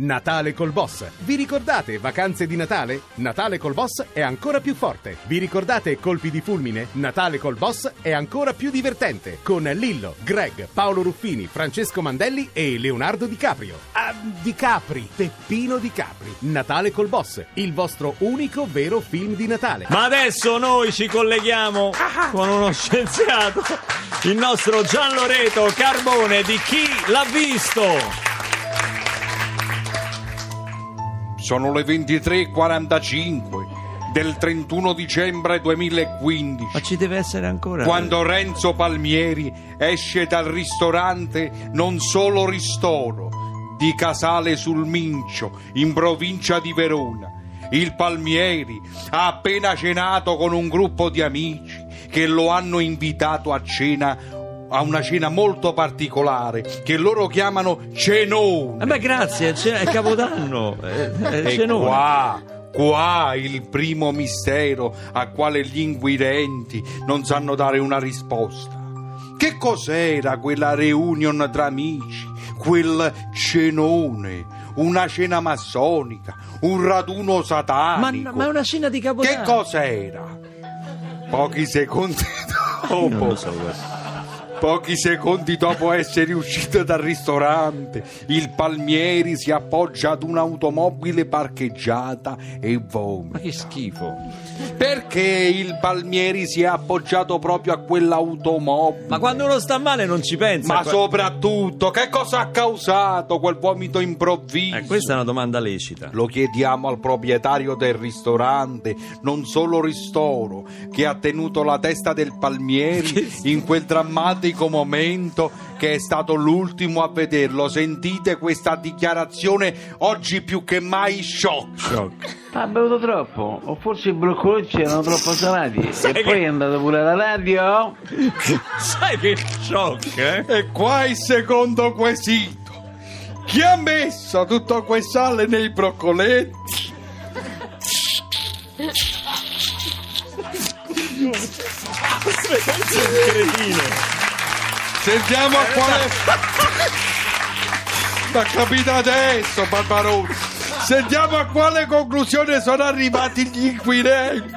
Natale col boss. Vi ricordate vacanze di Natale? Natale col boss è ancora più forte. Vi ricordate colpi di fulmine? Natale col boss è ancora più divertente. Con Lillo, Greg, Paolo Ruffini, Francesco Mandelli e Leonardo Di Caprio. Ah, Di Capri, Peppino Di Capri. Natale col boss, il vostro unico vero film di Natale. Ma adesso noi ci colleghiamo con uno scienziato, il nostro Gian Loreto Carbone di Chi l'ha visto. Sono le 23.45 del 31 dicembre 2015. Ma ci deve essere ancora. Quando Renzo Palmieri esce dal ristorante non solo Ristoro di Casale sul Mincio, in provincia di Verona. Il Palmieri ha appena cenato con un gruppo di amici che lo hanno invitato a cena a una cena molto particolare che loro chiamano cenone. Eh beh, grazie, è Capodanno. È, è E cenone. qua, qua il primo mistero a quale gli inquirenti non sanno dare una risposta. Che cos'era quella reunion tra amici, quel cenone, una cena massonica, un raduno Ma, satanico? ma è una cena di Capodanno. Che cos'era? Pochi secondi Non dopo lo so, guarda. Pochi secondi dopo essere uscito dal ristorante, il Palmieri si appoggia ad un'automobile parcheggiata e Ma vomita. che schifo. Perché il Palmieri si è appoggiato proprio a quell'automobile? Ma quando uno sta male non ci pensa. Ma Que- soprattutto, che cosa ha causato quel vomito improvviso? Eh, questa è una domanda lecita. Lo chiediamo al proprietario del ristorante, non solo Ristoro, che ha tenuto la testa del Palmieri in quel drammatico momento che è stato l'ultimo a vederlo. Sentite questa dichiarazione oggi più che mai shock. Ha bevuto troppo, o forse i broccolotti erano troppo salati. Sai e che- poi è andato pure alla radio. Sai che shock, eh? E qua il secondo quesito. Chi ha messo tutto quel sale nei broccoletti? Cretino. Sentiamo a quale. Ma capita adesso, Barbarone. Sentiamo a quale conclusione sono arrivati gli inquirenti.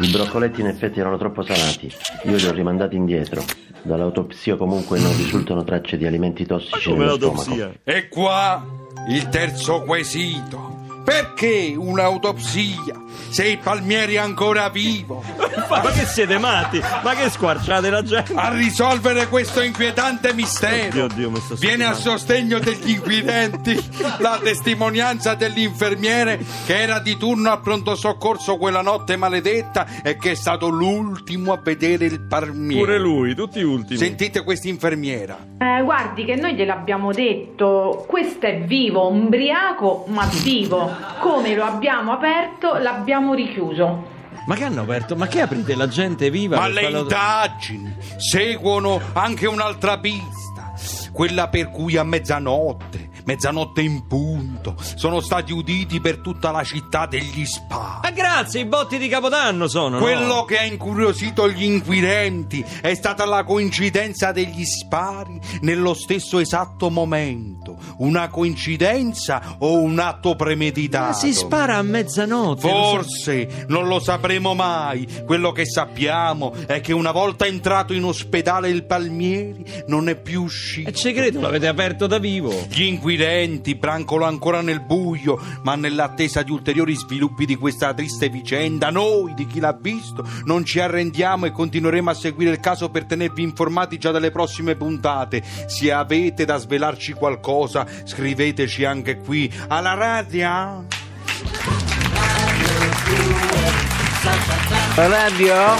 I broccoletti in effetti erano troppo salati. Io li ho rimandati indietro. Dall'autopsia comunque non risultano tracce di alimenti tossici Come nello l'autopsia? stomaco. E qua il terzo quesito. Perché un'autopsia se il Palmieri è ancora vivo? Ma che siete matti? Ma che squarciate la gente? A risolvere questo inquietante mistero Oddio, Dio, mi sto viene a sostegno degli inquirenti la testimonianza dell'infermiere che era di turno al pronto soccorso quella notte maledetta e che è stato l'ultimo a vedere il Palmieri. Pure lui, tutti ultimi. Sentite questa infermiera. Eh, guardi che noi gliel'abbiamo detto, questo è vivo, umbriaco ma vivo. Come lo abbiamo aperto, l'abbiamo richiuso. Ma che hanno aperto? Ma che aprite la gente viva? Ma le farlo- indagini seguono anche un'altra pista, quella per cui a mezzanotte, mezzanotte in punto, sono stati uditi per tutta la città degli spari. Ma grazie, i botti di Capodanno sono, no? Quello che ha incuriosito gli inquirenti è stata la coincidenza degli spari nello stesso esatto momento. Una coincidenza o un atto premeditato? Ma si spara a mezzanotte. lo so- Forse non lo sapremo mai. Quello che sappiamo è che una volta entrato in ospedale il Palmieri non è più uscito. E ci credo, l'avete aperto da vivo. Gli inquirenti brancolo ancora nel buio, ma nell'attesa di ulteriori sviluppi di questa triste vicenda, noi di chi l'ha visto non ci arrendiamo e continueremo a seguire il caso per tenervi informati già dalle prossime puntate. Se avete da svelarci qualcosa, scriveteci anche qui alla radio. Radio?